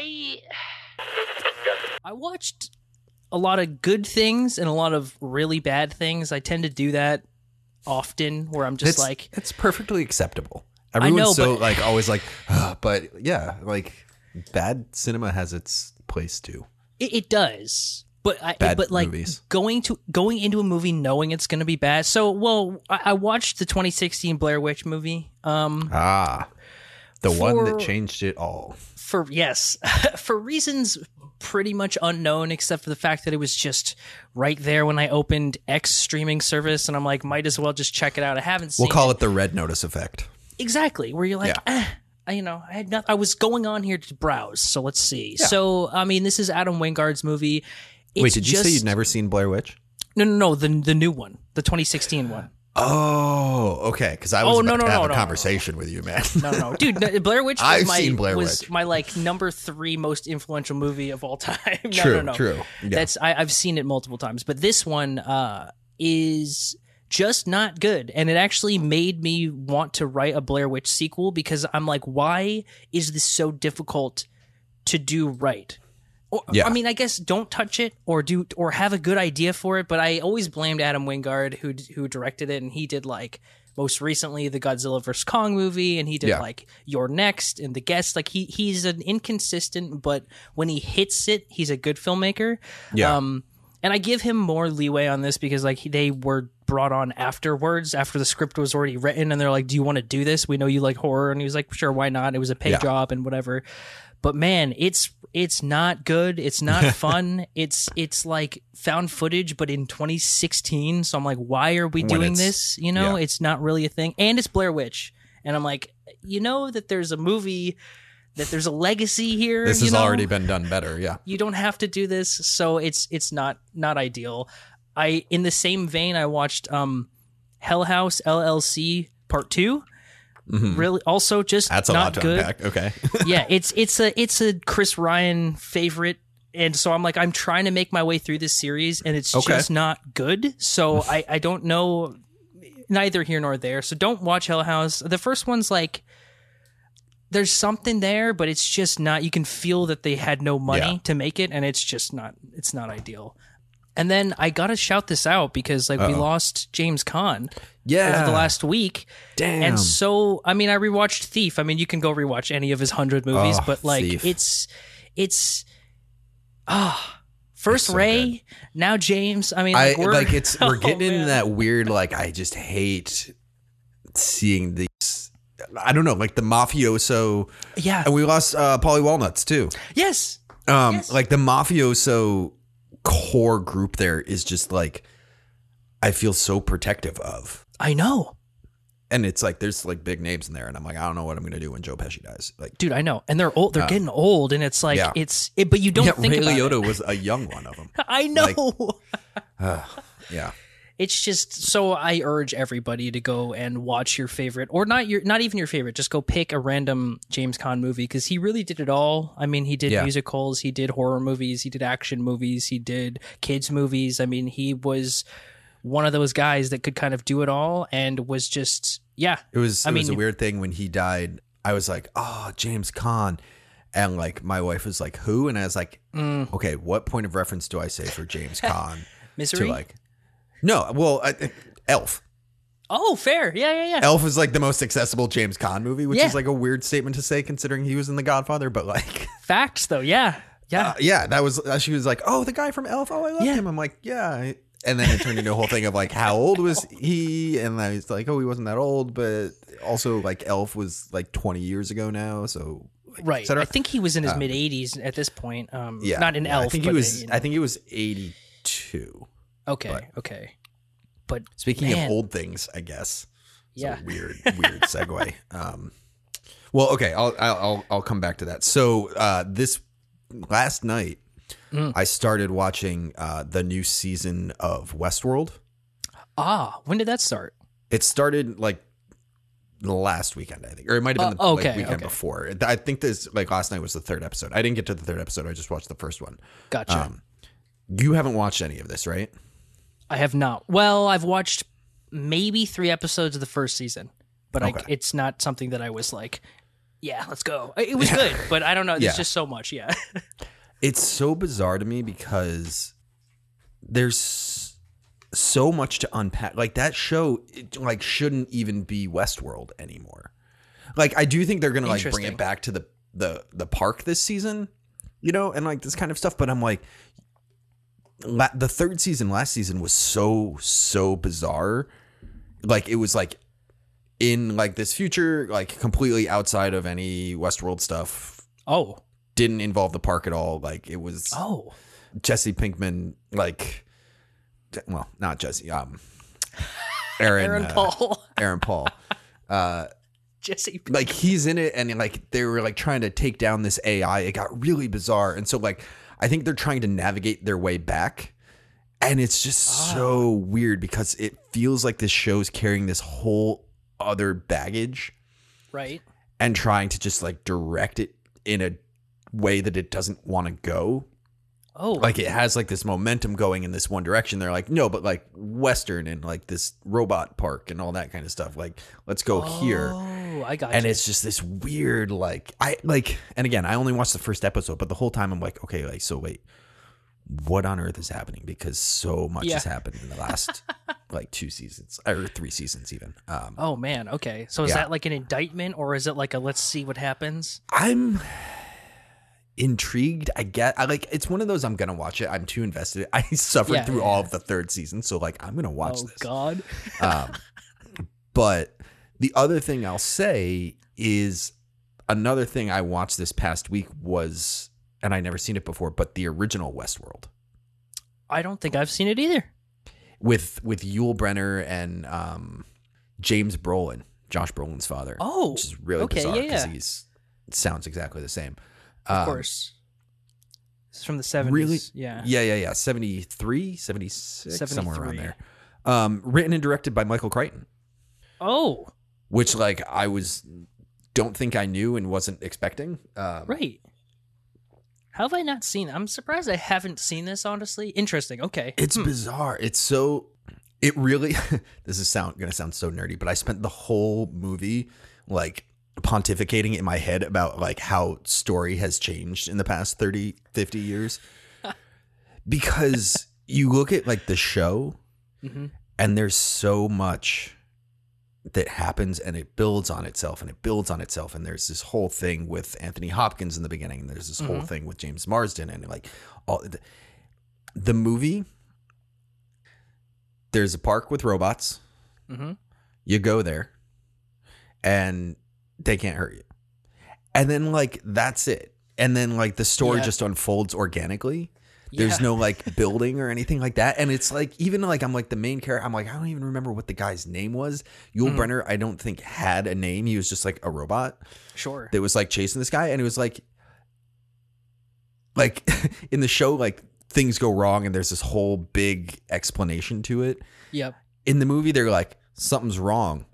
I I watched a lot of good things and a lot of really bad things. I tend to do that often, where I'm just it's like, it's perfectly acceptable. Everyone's know, so but- like always like, "Ugh," but yeah, like bad cinema has its place too. it, it does. But I, Bad but like movies. going to going into a movie knowing it's going to be bad. So, well, I, I watched the 2016 Blair Witch movie. Um, Ah, the one that changed it all. for yes. For reasons pretty much unknown except for the fact that it was just right there when i opened x streaming service and i'm like might as well just check it out. I haven't seen We'll call it. the red notice effect. exactly where you're like eh, I- you know i had not i was going on here to browse so let's see. So i mean this is adam wingard's movie. It's Wait, did you say you'd never seen Blair Witch? no no no the, the new one the 2016 one Oh, okay. Because I was Oh, about no, no, to have no, a conversation with you, man. no no dude blair witch I've my seen Blair was Witch. my like number three most influential movie of all time no, True, no, no. true. Yeah. That's I, I've seen it multiple times, but this one uh, is just not good, and it actually made me want to write a Blair Witch sequel because I'm like, why is this so difficult to do right? Or, Yeah. I mean, I guess don't touch it or do or have a good idea for it, but I always blamed Adam Wingard who who directed it, and he did like most recently the Godzilla vs Kong movie, and he did Yeah. like You're Next and The Guest. Like he he's an inconsistent, but when he hits it, he's a good filmmaker. Yeah. Um, and I give him more leeway on this because like they were brought on afterwards after the script was already written, and they're like, "Do you want to do this? We know you like horror," and he was like, "Sure, why not?" It was a pay Yeah. job and whatever. But man, it's it's not good. It's not fun. it's it's like found footage, but in 2016. So I'm like, why are we doing this? You know, yeah. it's not really a thing, and it's Blair Witch. And I'm like, you know that there's a movie, that there's a legacy here. this has know? already been done better. Yeah. you don't have to do this so it's it's not not ideal i in the same vein i watched um hell house llc part 2 really also just Mm-hmm. That's a not lot to good unpack. Okay. yeah it's it's a it's a chris ryan favorite and so i'm like i'm trying to make my way through this series and it's Okay. just not good so i i don't know neither here nor there so don't watch hell house the first one's like there's something there but it's just not you can feel that they had no money Yeah. to make it and it's just not it's not ideal and then i gotta shout this out because like we lost james Caan Yeah. over the last week Damn. and so i mean i rewatched thief i mean you can go rewatch any of his 100 movies Oh, but like Thief. it's it's ah first so ray now james i mean I like, we're, like it's we're Oh, getting into man. that weird like I just hate seeing these I don't know like the mafioso yeah and we lost uh Paulie Walnuts too. yes Um Yes. like the mafioso core group there is just like I feel so protective of. i know And it's like there's like big names in there and I'm like I don't know what I'm to do when Joe Pesci dies. Like dude i know and they're old they're uh, getting old and it's like yeah. it's it, but you don't yeah, think Ray about it. Liotta was a young one of them. i know Yeah. It's just so I urge everybody to go and watch your favorite, or not your, not even your favorite. Just go pick a random James Caan movie because he really did it all. I mean, he did Yeah. musicals, he did horror movies, he did action movies, he did kids movies. I mean, he was one of those guys that could kind of do it all and was just yeah. It was I it was a weird thing when he died. I was like, "Oh, James Caan," and like my wife was like, "Who?" And I was like, Mm. "Okay, what point of reference do I say for James Caan?" Misery. to like, no, well, I, Elf. oh, fair. Yeah, yeah, yeah. Elf is like the most accessible James Caan movie, which Yeah. is like a weird statement to say considering he was in The Godfather. But like, Facts though. Yeah, yeah. uh, yeah, that was uh, she was like, "Oh, the guy from Elf. Oh, I love Yeah. him." I'm like, "Yeah." And then it turned into a whole thing of like, how old was he? And I was like, oh, he wasn't that old, but also like Elf was like 20 years ago now, so like, right. cetera. I think he was in his mid 80s at this point. Um, yeah, not in yeah, Elf. I think but, he was. you know. I think he was 82. Okay. Okay. But Speaking Man. of old things, I guess. Yeah. weird, weird segue. Um, well, okay, I'll, I'll I'll come back to that. So uh, this last night, Mm. I started watching uh, the new season of Westworld. ah, when did that start? It started like the last weekend, I think, or it might have been the Uh, like, weekend okay. before. I think this like last night was the third episode. I didn't get to the third episode. I just watched the first one. Gotcha. Um, you haven't watched any of this, right? I have not. Well, I've watched maybe three episodes of the first season, but Okay. I, it's not something that I was like Yeah, let's go. It was good, but I don't know. There's Yeah. just so much. Yeah. It's so bizarre to me because there's so much to unpack. Like that show, it, like shouldn't even be Westworld anymore. Like I do think they're gonna like bring it back to the the the park this season, you know, and like this kind of stuff. But I'm like, la- the third season last season was so so bizarre. Like it was like in like this future, like completely outside of any Westworld stuff. Oh. Didn't involve the park at all. Like it was Oh. Jesse Pinkman, like, well, not Jesse, um, Aaron, Aaron uh, Paul. Aaron Paul, uh, Jesse. like he's in it, and like they were like trying to take down this AI. It got really bizarre, and so like I think they're trying to navigate their way back, and it's just ah. so weird because it feels like this show's carrying this whole other baggage Right. and trying to just like direct it in a way that it doesn't want to go Oh. like it has like this momentum going in this one direction. They're like, no, but like Western and like this robot park and all that kind of stuff. Like, let's go here. Oh. Oh, I got And you. it's just this weird, like, I like, and again, I only watched the first episode, but the whole time I'm like, okay, like, so wait, what on earth is happening? Because so much Yeah. has happened in the last like two seasons or three seasons, even. Um, Oh man. Okay. So is Yeah. that like an indictment, or is it like a let's see what happens? I'm intrigued. I get. I like. It's one of those. I'm gonna watch it. I'm too invested. I suffered Yeah, through all of the third season, so like I'm gonna watch oh this. God. Um, but the other thing I'll say is another thing I watched this past week was, and I never seen it before, but the original Westworld I don't think I've seen it either. with with Yul Brynner and um, James Brolin, Josh Brolin's father. Oh, which is really okay, bizarre because yeah. he's sounds exactly the same. Of Um, course. This is from the 70s. Really? Yeah. Yeah, yeah, yeah. 73, 76, somewhere around there. Um, written and directed by Michael Crichton, Oh, which like I was don't think I knew and wasn't expecting. Um, right. How have I not seen? I'm surprised I haven't seen this. Honestly, interesting. Okay. It's Hmm. bizarre. It's so. It really. this is sound gonna sound so nerdy, but I spent the whole movie like pontificating in my head about like how story has changed in the past 30 50 years because you look at like the show hmm and there's so much that happens and it builds on itself and it builds on itself. And there's this whole thing with Anthony Hopkins in the beginning. And there's this whole Mhm. thing with James Marsden and like all the, the movie there's a park with robots. Hmm you go there and they can't hurt you. And then like that's it. And then like the story Yeah. just unfolds organically there's Yeah. no like building or anything like that. And it's like even like I'm like the main character. I'm like I don't even remember what the guy's name was. Yul Mhm. Brynner I don't think had a name. He was just like a robot Sure. that was like chasing this guy, and it was like like in the show like things go wrong and there's this whole big explanation to it. Yep. In the movie they're like something's wrong.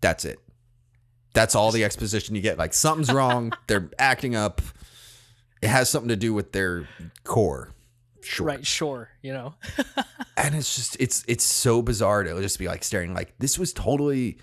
That's it. That's all the exposition you get. Like something's wrong. they're acting up. It has something to do with their core. Sure. Right. Sure. You know. and it's just it's it's so bizarre to just be like staring like this was totally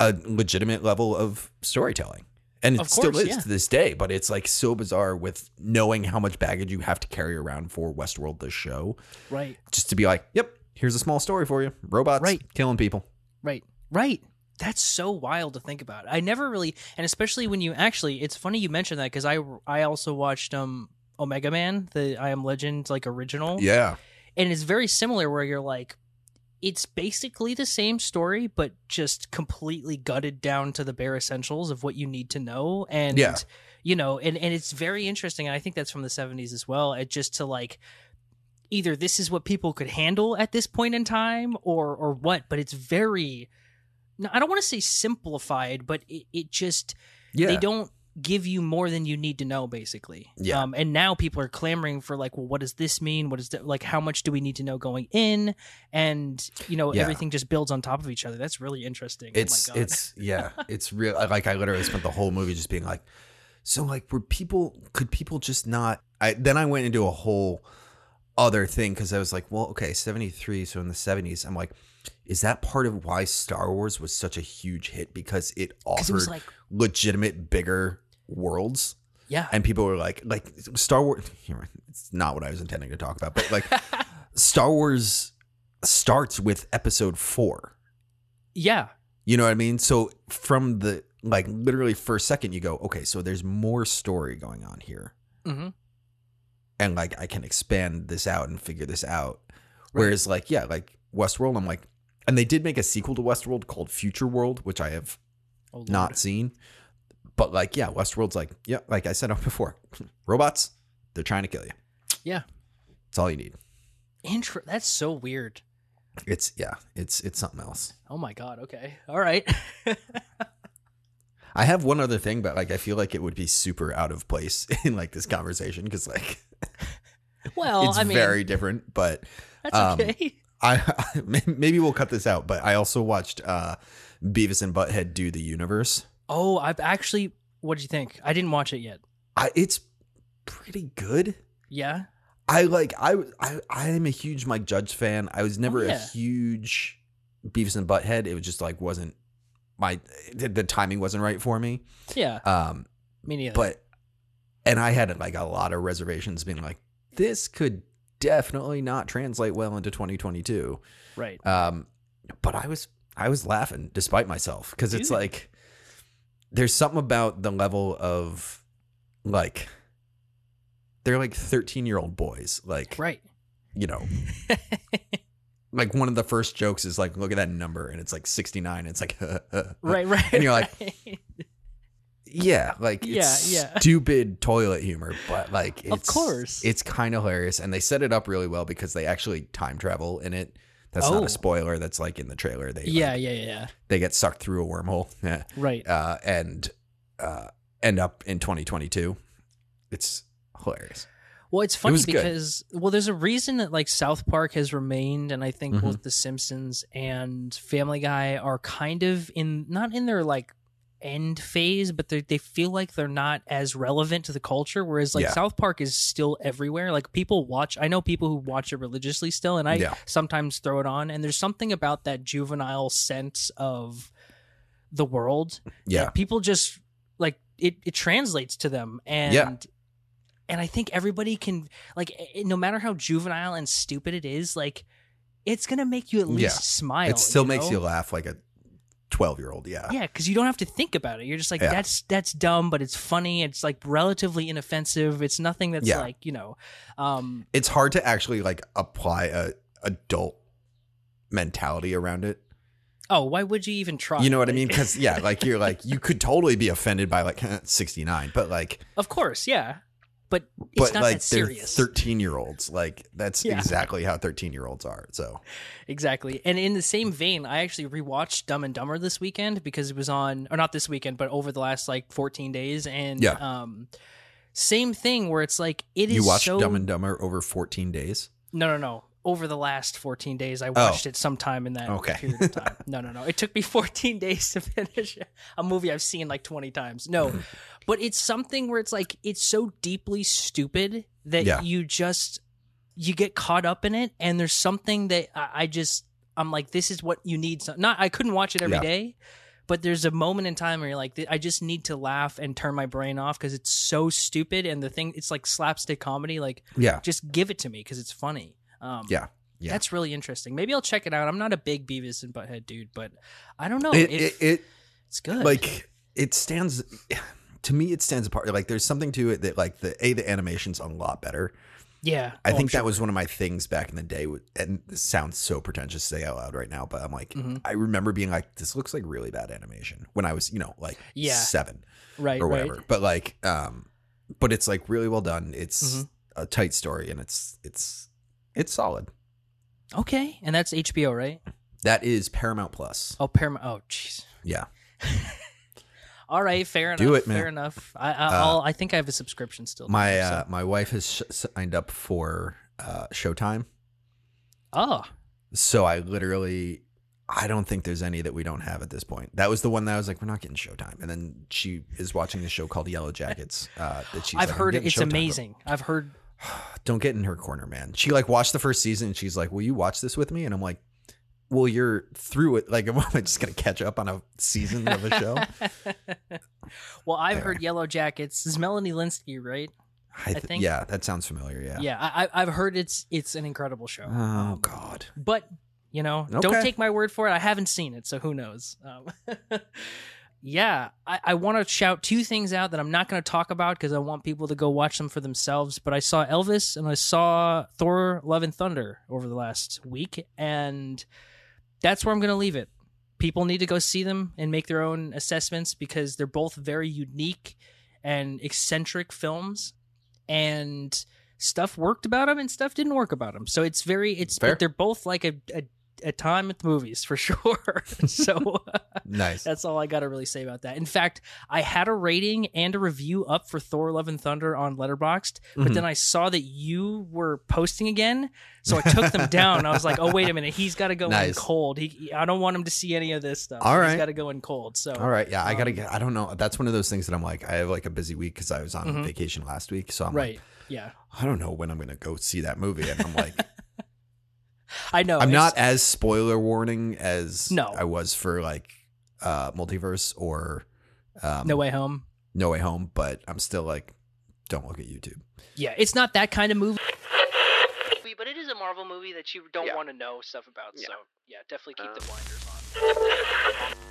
a legitimate level of storytelling and it Of still is yeah. to this day but it's like so bizarre with knowing how much baggage you have to carry around for westworld the show Right. just to be like yep here's a small story for you robots Right. killing people Right. Right. That's so wild to think about. I never really, and especially when you actually, it's funny you mentioned that because I I also watched um Omega Man, the I Am Legend like original, yeah and it's very similar where you're like, it's basically the same story, but just completely gutted down to the bare essentials of what you need to know, and Yeah. you know, and and it's very interesting. And I think that's from the '70s as well. It just to like either this is what people could handle at this point in time or or what but it's very i don't want to say simplified but it, it just yeah they don't give you more than you need to know basically Yeah. um, and now people are clamoring for like well what does this mean what is that like how much do we need to know going in and you know Yeah. everything just builds on top of each other that's really interesting it's oh my God. it's yeah it's real like i literally spent the whole movie just being like so like were people could people just not i then i went into a whole other thing because i was like well okay 73 so in the 70s i'm like is that part of why Star Wars was such a huge hit? Because it offered it like- legitimate bigger worlds? Yeah. and people were like like Star Wars it's not what I was intending to talk about but like Star Wars starts with episode 4 yeah. you know what I mean? So from the like literally first second you go okay so there's more story going on here. Hmm and like I can expand this out and figure this out. Whereas like yeah, like Westworld, I'm like, and they did make a sequel to Westworld called Future World, which I have Oh, not seen. But like yeah, Westworld's like yeah, like I said before, robots, they're trying to kill you. Yeah. That's all you need. Intro. That's so weird. It's yeah, it's it's something else. Oh my god. Okay. All right. I have one other thing, but like I feel like it would be super out of place in like this conversation because like well, it's I mean, very different. But that's um, okay. I maybe we'll cut this out, but I also watched uh Beavis and Butthead do the universe. Oh, I've actually. What do you think? I didn't watch it yet. I, it's pretty good. Yeah. I like I I I am a huge Mike Judge fan. I was never Oh, a huge Beavis and Butthead. It was just like wasn't my the, the timing wasn't right for me. Yeah. Um Me neither. but and I had like a lot of reservations being like this could definitely not translate well into 2022. right. Um, but I was I was laughing despite myself because it's like there's something about the level of like they're like 13 year old boys like Right. you know like one of the first jokes is like look at that number and it's like 69 it's like Right. Right. And you're like, right. Yeah like it's Yeah, yeah. stupid toilet humor but like it's, Of course. it's kind of hilarious and they set it up really well because they actually time travel in it that's not Oh. a spoiler that's like in the trailer they like, yeah. Yeah. Yeah. they get sucked through a wormhole yeah, Right. uh, and uh, end up in 2022. It's hilarious. Well, it's funny good. because well, there's a reason that like South Park has remained, and I think Mhm. both The Simpsons and Family Guy are kind of in not in their like end phase, but they they feel like they're not as relevant to the culture. Whereas like Yeah. South Park is still everywhere. Like people watch. I know people who watch it religiously still, and I Yeah. sometimes throw it on. And there's something about that juvenile sense of the world Yeah, people just like it, it translates to them and Yeah. and i think everybody can like eh, eh, no matter how juvenile and stupid it is like it's gonna make you at least Yeah. smile it still makes know? you laugh like a 12 year old. Yeah, yeah because you don't have to think about it you're just like Yeah. that's that's dumb but it's funny it's like relatively inoffensive it's nothing that's Yeah. like you know um it's hard to actually like apply a adult mentality around it. oh why would you even try You know what I mean? Because yeah, like you're like you could totally be offended by like 69, but like of course yeah but it's but not like that they're serious 13 year olds. Like that's Yeah. exactly how 13 year olds are. So Exactly. And in the same vein, I actually rewatched Dumb and Dumber this weekend because it was on or not this weekend, but over the last like 14 days and Yeah. um same thing where it's like it is you watched so Dumb and Dumber over 14 days. No, no, no. Over the last 14 days, I oh. watched it sometime in that Oh. Okay. period of time. No, no, no. It took me 14 days to finish a movie I've seen like 20 times. No, mm-hmm. but it's something where it's like, it's so deeply stupid that Yeah. you just, you get caught up in it. And there's something that I, I just, I'm like, this is what you need. So, not, I couldn't watch it every Yeah. day, but there's a moment in time where you're like, I just need to laugh and turn my brain off because it's so stupid. And the thing, it's like slapstick comedy. Like, Yeah. just give it to me because it's funny. Um, Yeah. Yeah. that's really interesting. Maybe I'll check it out. I'm not a big Beavis and Butthead dude, but I don't know. it, if it, it it's good. like it stands to me it stands apart like there's something to it that like the a the animation's a lot better yeah, i Oh, think sure. that was one of my things back in the day and this sounds so pretentious to say out loud right now but i'm like Mhm. i remember being like this looks like really bad animation when i was you know like Yeah. seven right, or right. whatever but like um but it's like really well done it's Mhm. a tight story and it's it's it's solid Okay, and that's HBO, right? that is paramount plus Oh, Paramount. Oh, jeez. yeah All right, fair enough. Do it, man. Uh, Fair enough. I, I, I'll, I think I have a subscription still. my so- uh my wife has sh- signed up for uh showtime oh, So I literally, I don't think there's any that we don't have at this point. That was the one that I was like, we're not getting Showtime. And then she is watching a show called Yellow Jackets. Uh, that she's I've like, heard it. It's Showtime, amazing. I've heard. Don't get in her corner, man. She like watched the first season and she's like, will you watch this with me? And I'm like, well, you're through it. Like, am I just gonna catch up on a season of a show? well, I've heard Yellow Jackets. This is Melanie Lynskey, right? I, th- think- yeah, that sounds familiar. Yeah. Yeah, I, I- I've heard it's it's an incredible show. Oh God. but you know, Okay. don't take my word for it. I haven't seen it, so who knows? Um, yeah, I, I want to shout two things out that I'm not going to talk about because I want people to go watch them for themselves. But I saw Elvis and I saw Thor: Love and Thunder over the last week, and that's where I'm going to leave it. People need to go see them and make their own assessments because they're both very unique and eccentric films, and stuff worked about them and stuff didn't work about them. So it's very it's Fair. they're both like a, a a time at the movies for sure. so Nice. that's all I got to really say about that. In fact, I had a rating and a review up for Thor: Love and Thunder on Letterboxd, but Mhm. then I saw that you were posting again, so I took them down. I was like, "Oh, wait a minute, he's got to go in cold. He, I don't want him to see any of this stuff. All He's right. got to go in cold." So, All right. Yeah, I gotta Um, get. I don't know. That's one of those things that I'm like. I have like a busy week because I was on Mhm. vacation last week. So I'm right, like, yeah, I don't know when I'm gonna go see that movie. And I'm like, I know. I'm not as spoiler warning as No. I was for like uh multiverse or um, No Way Home. No Way Home, but I'm still like, don't look at YouTube. Yeah, it's not that kind of movie. But it is a Marvel movie that you don't Yeah. want to know stuff about. Yeah. So yeah, definitely keep the Um, blinders on.